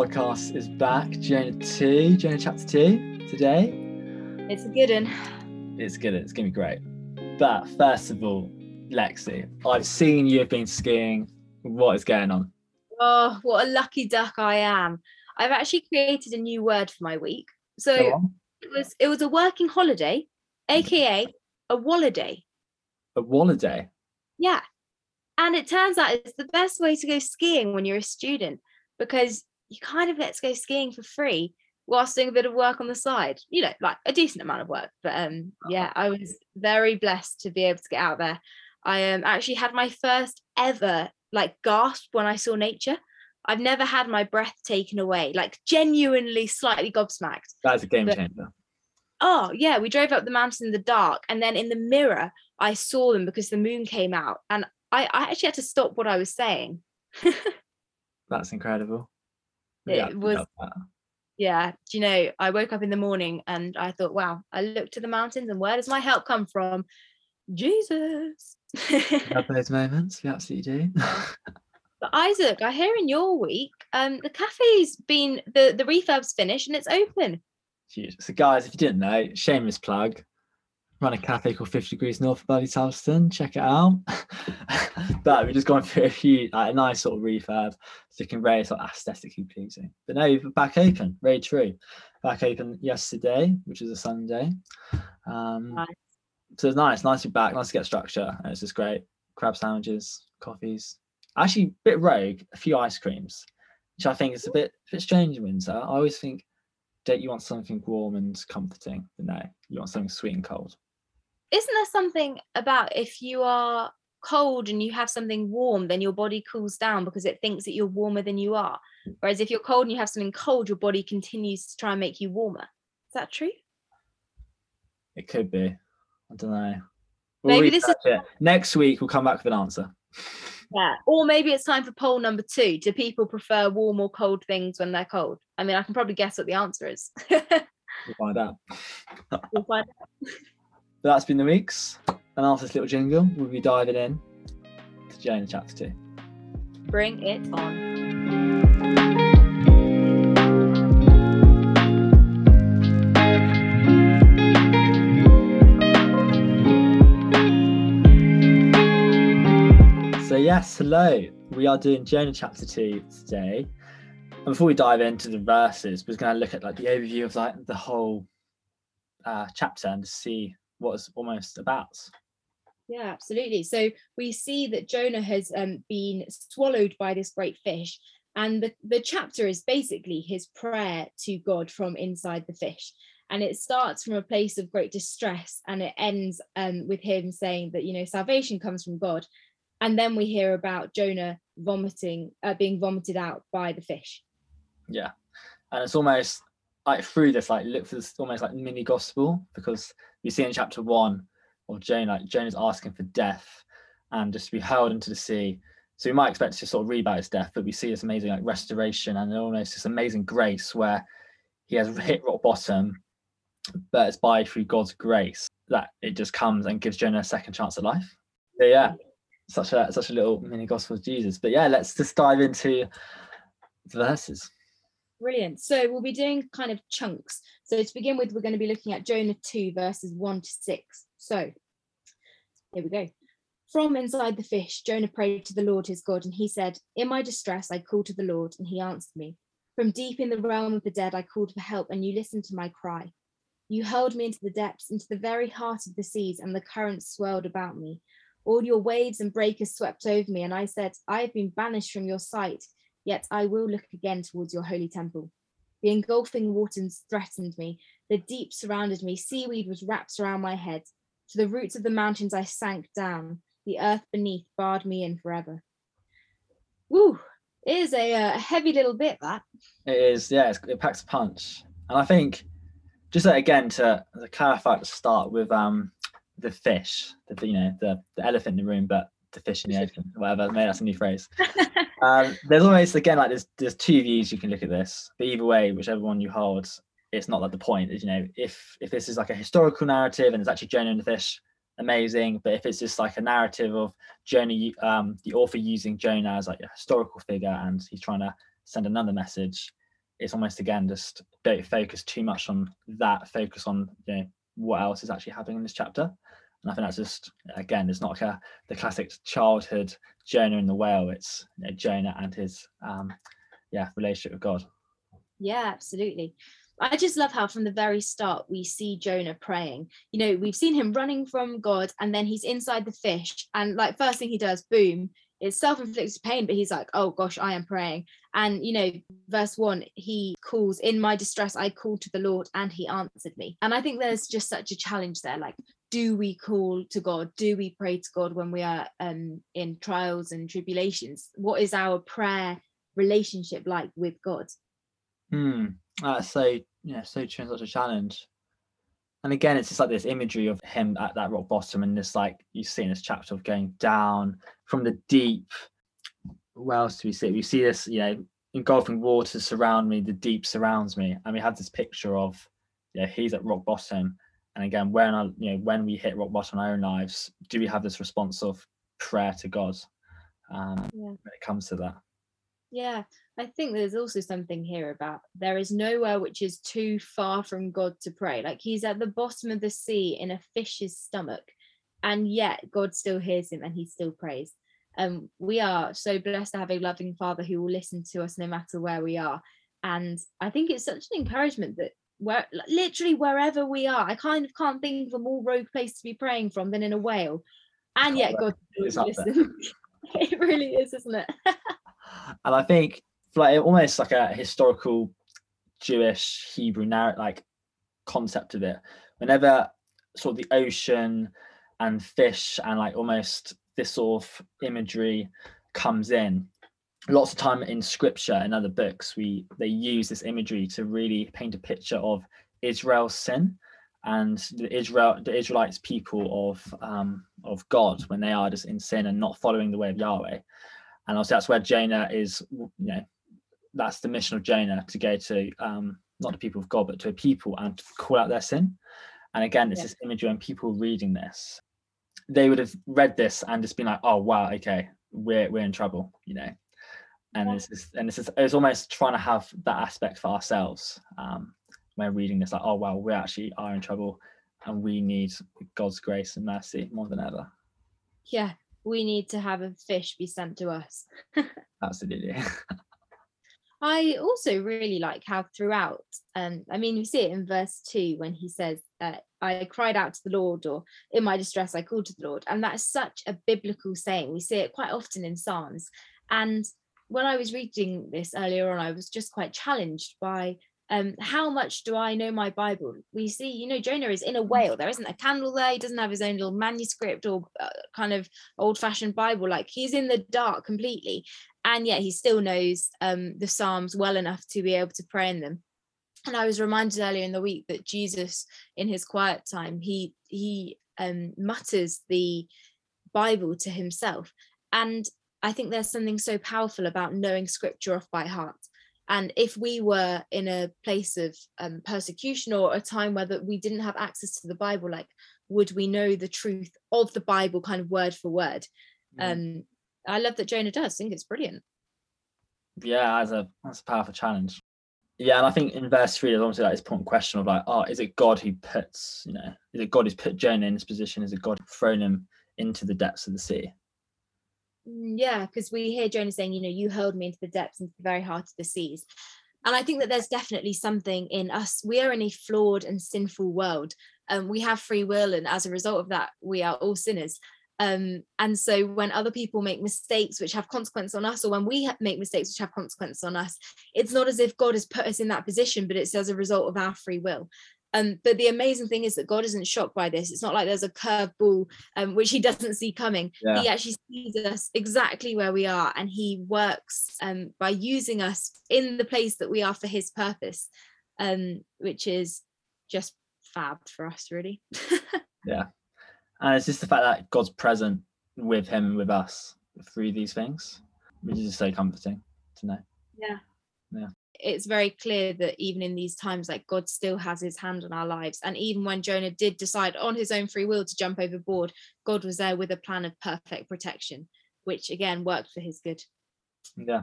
podcast is back. Jonah 2, Jonah chapter 2 today. It's a good one. It's good, it's going to be great. But first of all, Lexi, I've seen you have been skiing. What is going on? Oh, what a lucky duck I am. I've actually created a new word for my week. So it was it was a working holiday, aka a walladay. A holiday. Yeah. And it turns out it's the best way to go skiing when you're a student because you kind of get to go skiing for free whilst doing a bit of work on the side. You know, like a decent amount of work. But um yeah, I was very blessed to be able to get out there. I um actually had my first ever like gasp when I saw nature. I've never had my breath taken away, like genuinely slightly gobsmacked That's a game But- changer. oh yeah we drove up the mountain in the dark and then in the mirror i saw them because the moon came out and i, I actually had to stop what i was saying That's incredible. It Yeah, was- yeah do you know i woke up in the morning and i thought wow i looked to the mountains and where does my help come from jesus Love those moments. We absolutely do. but isaac i hear in your week um the cafe's been the the refurb's finished and it's open Huge. So, guys, if you didn't know, shameless plug. Run a cafe called 50 Degrees North of Budleigh Salterton. Check it out. but we've just gone through a few, like a nice sort of refurb, so you can very sort of aesthetically pleasing. But now you're back open, very true. Back open yesterday, which is a Sunday. Um, Nice. So it's nice, nice to be back, nice to get structure. And it's just great. Crab sandwiches, coffees. Actually, a bit rogue, a few ice creams, which I think is a bit, a bit strange in winter. I always think don't you want something warm and comforting? But no, you want something sweet and cold. Isn't there something about if you are cold and you have something warm then your body cools down because it thinks that you're warmer than you are whereas if you're cold and you have something cold your body continues to try and make you warmer is that true It could be. I don't know. Maybe this is- it. next week. We'll come back with an answer. yeah or maybe it's time for poll number two do people prefer warm or cold things when they're cold i mean i can probably guess what the answer is We'll find out. We'll find out. But that's been the weeks. And after this little jingle, we'll be diving in to Jonah chapter two. bring it on So yes, hello. We are doing Jonah chapter two today. And before we dive into the verses, we're going to look at like the overview of like the whole uh, chapter and see it's almost about. Yeah, absolutely. So we see that Jonah has um, been swallowed by this great fish, and the, the chapter is basically his prayer to God from inside the fish. And it starts from a place of great distress, and it ends um, with him saying that, you know, salvation comes from God. And then we hear about Jonah vomiting, uh, being vomited out by the fish. Yeah, and it's almost like through this, like look for this almost like mini gospel because we see in chapter one of Jonah, like Jonah's asking for death and just to be hurled into the sea. So we might expect to sort of read about his death, but we see this amazing like restoration and almost this amazing grace where he has hit rock bottom, but it's by through God's grace that it just comes and gives Jonah a second chance at life. Yeah, such a such a little mini gospel of Jesus. But yeah, let's just dive into the verses. Brilliant. So we'll be doing kind of chunks. So to begin with, we're going to be looking at Jonah 2, verses 1 to 6. So here we go. From inside the fish, Jonah prayed to the Lord his God, and he said, In my distress, I called to the Lord, and he answered me. From deep in the realm of the dead, I called for help, and you listened to my cry. You hurled me into the depths, into the very heart of the seas, and the currents swirled about me. All your waves and breakers swept over me, and I said, I have been banished from your sight yet I will look again towards your holy temple. The engulfing waters threatened me, the deep surrounded me, seaweed was wrapped around my head. To the roots of the mountains I sank down, the earth beneath barred me in forever. Woo! It is a uh, heavy little bit that. It is, yeah, it packs a punch. And I think, just like, again to, to clarify at the start with um the fish, the you know the the elephant in the room, but the fish in the ocean, whatever. Maybe that's a new phrase. um, there's always again like there's there's two views you can look at this, but either way, whichever one you hold, it's not like the point. Is you know if if this is like a historical narrative and it's actually Jonah and the fish, amazing. But if it's just like a narrative of Jonah, um, the author using Jonah as like a historical figure and he's trying to send another message, it's almost again just don't focus too much on that. Focus on you know what else is actually happening in this chapter. And I think that's just again, it's not like a, the classic childhood Jonah and the whale. It's you know, Jonah and his um, yeah relationship with God. Yeah, absolutely. I just love how from the very start we see Jonah praying. You know, we've seen him running from God and then he's inside the fish. And like first thing he does, boom, it's self-inflicted pain, but he's like, oh gosh, I am praying. And you know, verse one, he calls, in my distress, I called to the Lord and he answered me. And I think there's just such a challenge there. Like, do we call to God? Do we pray to God when we are um in trials and tribulations? What is our prayer relationship like with God? Hmm. That's so yeah, so true and such a challenge. And again, it's just like this imagery of him at that rock bottom, and this like you see in this chapter of going down from the deep. Where else do we see? We see this, you know, engulfing waters surround me, the deep surrounds me, and we have this picture of, yeah, he's at rock bottom. And again, when I, you know, when we hit rock bottom in our own lives, do we have this response of prayer to God um, yeah. when it comes to that? Yeah, I think there's also something here about there is nowhere which is too far from God to pray. Like he's at the bottom of the sea in a fish's stomach, and yet God still hears him and he still prays. Um, we are so blessed to have a loving Father who will listen to us no matter where we are. And I think it's such an encouragement that where literally wherever we are, I kind of can't think of a more rogue place to be praying from than in a whale. And yet God it really is, isn't it? and I think like almost like a historical Jewish Hebrew narrative like concept of it. Whenever sort of the ocean and fish and like almost this sort of imagery comes in, lots of time in scripture and other books, we they use this imagery to really paint a picture of Israel's sin and the Israel the Israelites people of um, of God when they are just in sin and not following the way of Yahweh. And also that's where Jonah is, you know, that's the mission of Jonah to go to um, not the people of God, but to a people and call out their sin. And again, it's yeah. this imagery when people reading this, they would have read this and just been like, "Oh wow, okay, we're we're in trouble," you know. And yeah. this is and this is it's almost trying to have that aspect for ourselves um, when reading this, like, "Oh wow, we actually are in trouble, and we need God's grace and mercy more than ever." Yeah, we need to have a fish be sent to us. Absolutely. I also really like how throughout, um, I mean, you see it in verse two when he says, uh, I cried out to the Lord, or in my distress, I called to the Lord. And that's such a biblical saying. We see it quite often in Psalms. And when I was reading this earlier on, I was just quite challenged by um, how much do I know my Bible? We see, you know, Jonah is in a whale. There isn't a candle there. He doesn't have his own little manuscript or uh, kind of old fashioned Bible. Like he's in the dark completely. And yet he still knows um, the Psalms well enough to be able to pray in them. And I was reminded earlier in the week that Jesus, in his quiet time, he he um, mutters the Bible to himself. And I think there's something so powerful about knowing scripture off by heart. And if we were in a place of um, persecution or a time where that we didn't have access to the bible like would we know the truth of the bible kind of word for word? Mm. um i love that jonah does. I think it's brilliant. Yeah as a that's a powerful challenge. Yeah and i think in verse three there's obviously like this important question of like oh is it god who puts you know is it god who's put jonah in this position? Is it god who's thrown him into the depths of the sea yeah because we hear jonah saying you know you hurled me into the depths into the very heart of the seas. And i think that there's definitely something in us. We are in a flawed and sinful world and um, we have free will and as a result of that we are all sinners. Um, and so when other people make mistakes which have consequence on us or when we make mistakes which have consequence on us it's not as if god has put us in that position but it's as a result of our free will um, but the amazing thing is that God isn't shocked by this. It's not like there's a curveball um, which He doesn't see coming. Yeah. He actually sees us exactly where we are, and He works um, by using us in the place that we are for His purpose, um, which is just fab for us, really. yeah, and it's just the fact that God's present with Him and with us through these things, which is just so comforting to know. Yeah. Yeah it's very clear that even in these times like god still has his hand on our lives and even when jonah did decide on his own free will to jump overboard god was there with a plan of perfect protection which again worked for his good yeah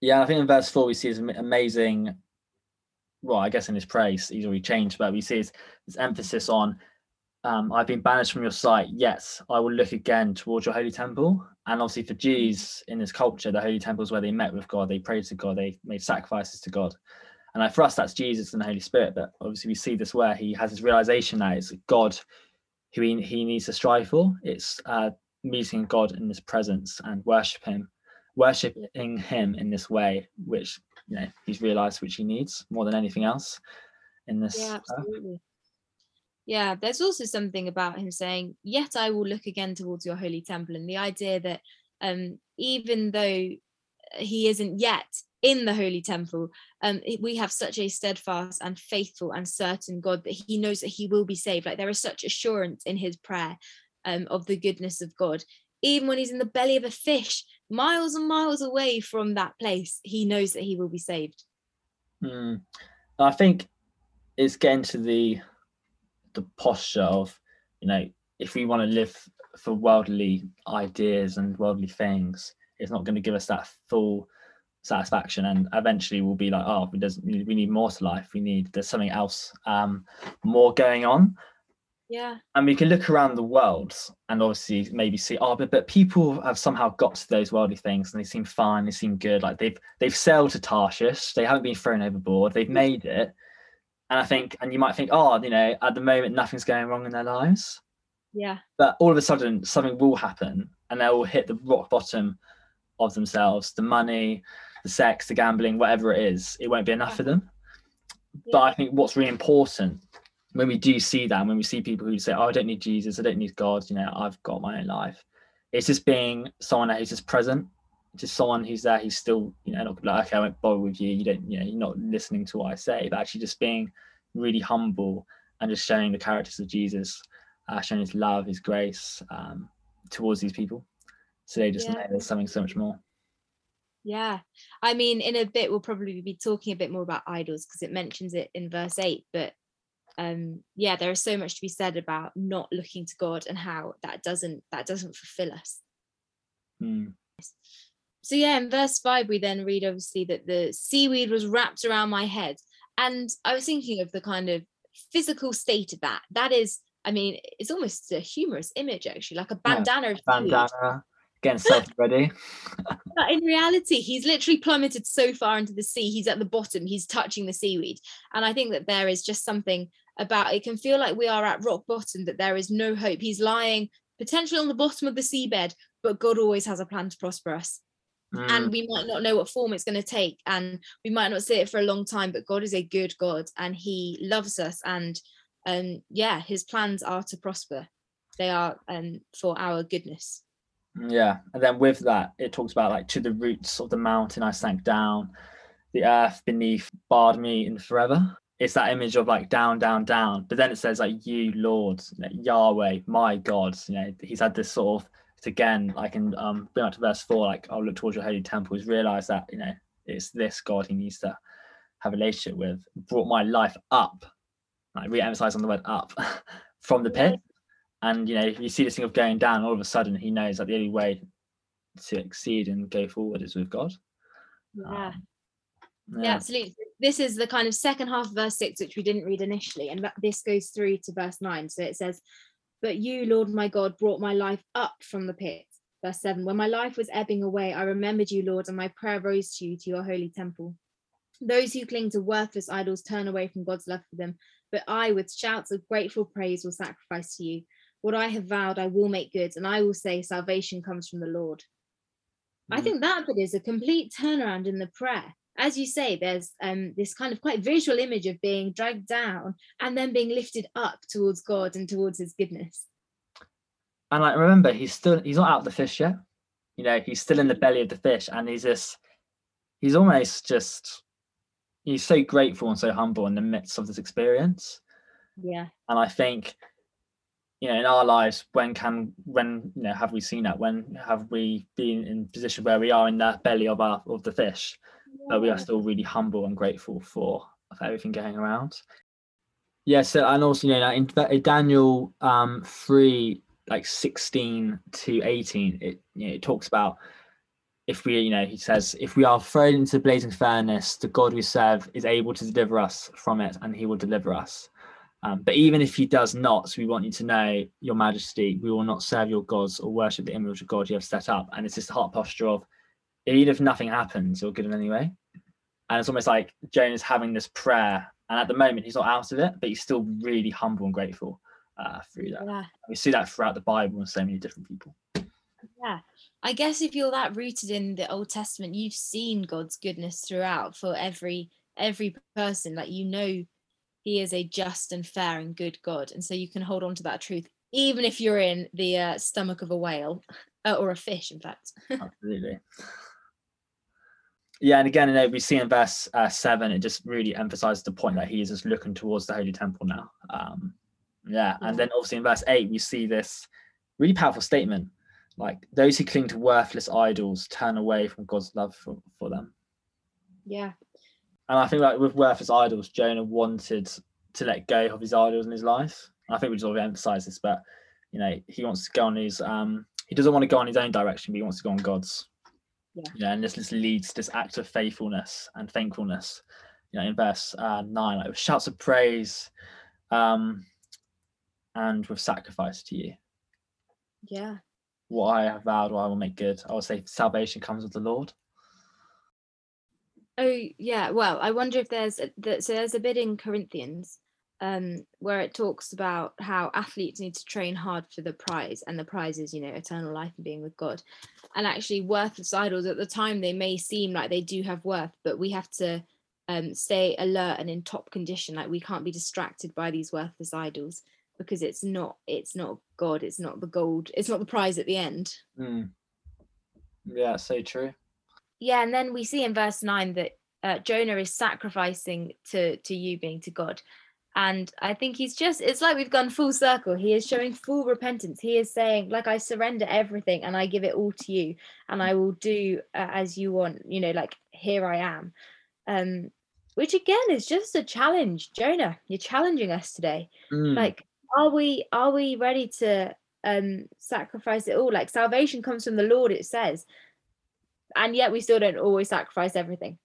Yeah, I think in verse four we see his amazing. Well, I guess in his praise, he's already changed, but we see his, his emphasis on um, I've been banished from your sight, Yes, I will look again towards your holy temple. And obviously, for Jews in this culture, the holy temple is where they met with God, they prayed to God, they made sacrifices to God. And like for us, that's Jesus and the Holy Spirit. But obviously, we see this where he has his realization that it's God who he, he needs to strive for. It's uh, meeting God in His presence and worship Him, worshiping Him in this way, which you know he's realized which he needs more than anything else in this. Yeah, earth. Yeah, there's also something about him saying, Yet I will look again towards your holy temple. And the idea that um, even though he isn't yet in the holy temple, um, we have such a steadfast and faithful and certain God that he knows that he will be saved. Like there is such assurance in his prayer um, of the goodness of God. Even when he's in the belly of a fish, miles and miles away from that place, he knows that he will be saved. Mm. I think it's getting to the the posture of, you know, if we want to live for worldly ideas and worldly things, it's not going to give us that full satisfaction. And eventually we'll be like, oh, we doesn't we need more to life. We need there's something else um more going on. Yeah. And we can look around the world and obviously maybe see, oh, but, but people have somehow got to those worldly things and they seem fine, they seem good. Like they've they've sailed to Tarshish, they haven't been thrown overboard, they've made it. And I think, and you might think, oh, you know, at the moment nothing's going wrong in their lives. Yeah. But all of a sudden something will happen and they'll hit the rock bottom of themselves, the money, the sex, the gambling, whatever it is, it won't be enough for them. But I think what's really important when we do see that, when we see people who say, "Oh, I don't need Jesus, I don't need God," you know, I've got my own life. It's just being someone who's just present, just someone who's there. He's still, you know, not like, "Okay, I won't bother with you." You don't, you know, you're not listening to what I say, but actually just being really humble and just showing the characters of Jesus, uh, showing His love, His grace um, towards these people, so they just Yeah. know there's something so much more. Yeah. I mean, in a bit, we'll probably be talking a bit more about idols because it mentions it in verse 8. But um, yeah, there is so much to be said about not looking to God and how that doesn't that doesn't fulfill us. Hmm. So yeah, in verse 5, we then read obviously that the seaweed was wrapped around my head. And I was thinking of the kind of physical state of that. That is, I mean, it's almost a humorous image actually, like a Yeah, bandana seaweed. Bandana, getting self ready. But in reality, he's literally plummeted so far into the sea. He's at the bottom. He's touching the seaweed. And I think that there is just something about it can feel like we are at rock bottom, that there is no hope. He's lying potentially on the bottom of the seabed, but God always has a plan to prosper us. Hmm. And we might not know what form it's going to take. And we might not see it for a long time, but God is a good God and he loves us. And um, yeah, his plans are to prosper. They are um, for our goodness. Yeah, and then with that, it talks about like to the roots of the mountain I sank down, the earth beneath barred me in forever. It's that image of like down, down, down. But then it says like you, Lord, Yahweh, my God. You know, he's had this sort of again, like in um bring up to verse four, like I'll look towards your holy temple, he's realized that, you know, it's this God he needs to have a relationship with, brought my life up. Like re-emphasize on the word up from the pit. And you know, you see this thing of going down, all of a sudden he knows that the only way to exceed and go forward is with God. Yeah. Um, Yeah, absolutely. This is the kind of second half of verse six, which we didn't read initially, and this goes through to verse nine. So it says, But you, Lord my God, brought my life up from the pit. Verse seven, when my life was ebbing away, I remembered you, Lord, and my prayer rose to you to your holy temple. Those who cling to worthless idols turn away from God's love for them, but I, with shouts of grateful praise, will sacrifice to you. What I have vowed, I will make good, and I will say, Salvation comes from the Lord. I Mm. think that bit is a complete turnaround in the prayer. As you say, there's um, this kind of quite visual image of being dragged down and then being lifted up towards God and towards His goodness. And like remember, he's still he's not out of the fish yet. You know, he's still in the belly of the fish, and he's just he's almost just he's so grateful and so humble in the midst of this experience. Yeah, And I think, you know, in our lives, when can when you know have we seen that? When have we been in a position where we are in the belly of our of the fish, but we are still really humble and grateful for, for everything going around? Yeah. So and also, you know, in, in Daniel um three like 16 to 18 it you know it talks about if we, you know, he says, if we are thrown into blazing furnace, the God we serve is able to deliver us from it, and he will deliver us. Um, but even if he does not, we want you to know, Your Majesty, we will not serve your gods or worship the image of God you have set up. And it's this heart posture of, even if nothing happens, you're good in any way. And it's almost like Jonah's having this prayer, and at the moment he's not out of it, but he's still really humble and grateful uh, through that. Yeah. We see that throughout the Bible and so many different people. Yeah. I guess if you're that rooted in the Old Testament, you've seen God's goodness throughout for every every person. Like you know he is a just and fair and good God. And so you can hold on to that truth, even if you're in the uh, stomach of a whale uh, or a fish, in fact. Absolutely. Yeah, and again, you know, we see in verse uh, seven, it just really emphasizes the point that he is just looking towards the holy temple now. Um, yeah, and then obviously in verse eight, we see this really powerful statement like, those who cling to worthless idols turn away from God's love for, for them. yeah. And I think like with worthless idols, Jonah wanted to let go of his idols in his life. I think we just already emphasized this, but you know, he wants to go on his um he doesn't want to go on his own direction, but he wants to go on God's. Yeah. Yeah, and this, this leads to this act of faithfulness and thankfulness. You know, in verse uh, nine, like with shouts of praise, um, and with sacrifice to you. Yeah. What I have vowed, what I will make good. I will say salvation comes with the Lord. Oh yeah, well, I wonder if there's a, that. So there's a bit in Corinthians um, where it talks about how athletes need to train hard for the prize, and the prize is, you know, eternal life and being with God. And actually, worthless idols at the time they may seem like they do have worth, but we have to um, stay alert and in top condition. Like we can't be distracted by these worthless idols because it's not. It's not God. It's not the gold. It's not the prize at the end. Mm. Yeah, so true. yeah and then we see in verse 9 that uh, jonah is sacrificing to to you being to god and i think he's just it's like we've gone full circle. He is showing full repentance. He is saying like i surrender everything and i give it all to you and i will do uh, as you want you know like here i am. Um which again is just a challenge. Jonah you're challenging us today. Mm. like are we are we ready to um sacrifice it all? Like salvation comes from the lord it says. And yet we still don't always sacrifice everything.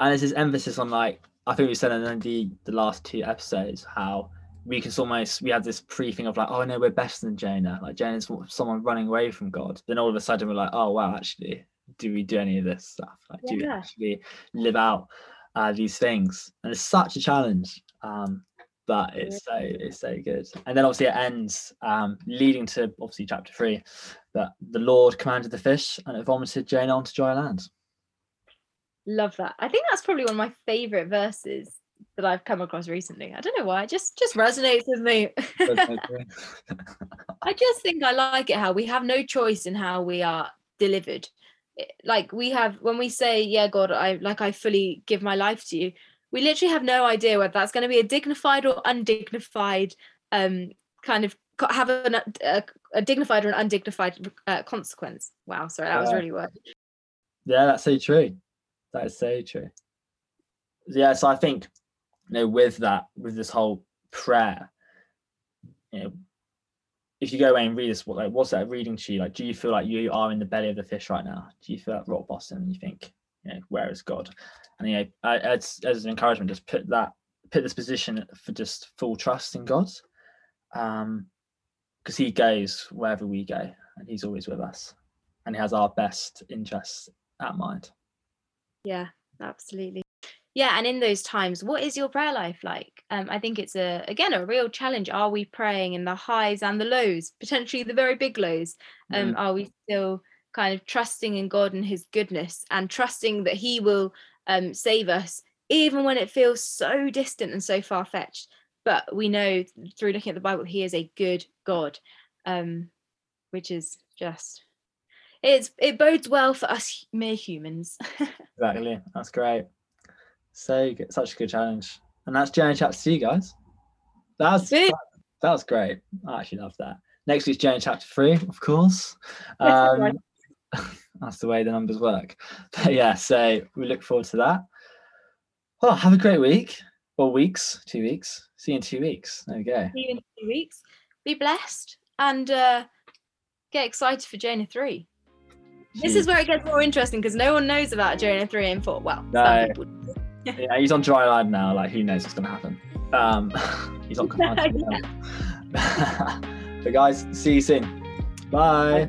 And there's this emphasis on like I think we said in the the last two episodes how we can almost we have this pre-thing of like oh no we're better than Jonah. Like Jonah's someone running away from God. Then all of a sudden we're like oh wow actually do we do any of this stuff? Like do we actually live out uh, these things? And it's such a challenge um but it's so it's so good. And then obviously it ends um leading to obviously chapter three that the Lord commanded the fish and it vomited Jonah onto dry land love that. I think that's probably one of my favorite verses that i've come across recently. I don't know why it just just resonates with me. I just think i like it how we have no choice in how we are delivered. Like we have when we say yeah god i like i fully give my life to you we literally have no idea whether that's going to be a dignified or undignified um kind of have an, uh, a, a dignified or an undignified uh, consequence. Wow sorry that was really weird. Yeah, that's so true. That is so true. Yeah, so I think, you know, with that, with this whole prayer, you know, if you go away and read this, what like what's that reading to you? Like, do you feel like you are in the belly of the fish right now? Do you feel like rock bottom and you think, you know, where is God? And you know, I- as as an encouragement, just put that put this position for just full trust in God. Um because he goes wherever we go and he's always with us and he has our best interests at mind. Yeah, absolutely. Yeah, and in those times, what is your prayer life like? Um, I think it's a again a real challenge. Are we praying in the highs and the lows, potentially the very big lows? Um, are we still kind of trusting in God and His goodness and trusting that He will um, save us, even when it feels so distant and so far fetched? But we know through looking at the Bible, He is a good God, um, which is just it's it bodes well for us mere humans. Exactly. That's great. So good. Such a good challenge. And that's Jonah chapter two, guys. That's that, that was great. I actually love that. Next week's Jonah chapter three, of course. Um, that's the way the numbers work. But yeah, so we look forward to that. Well, have a great week. Or weeks, two weeks. See you in two weeks. There we go. See you in two weeks. Be blessed and uh, get excited for Jonah 3. This is where it gets more interesting because no one knows about Jonah 3 and 4. Well, No. some people. yeah, he's on dry land now. Like, who knows what's going to happen? Um, he's on confined. to the but guys, see you soon. Bye.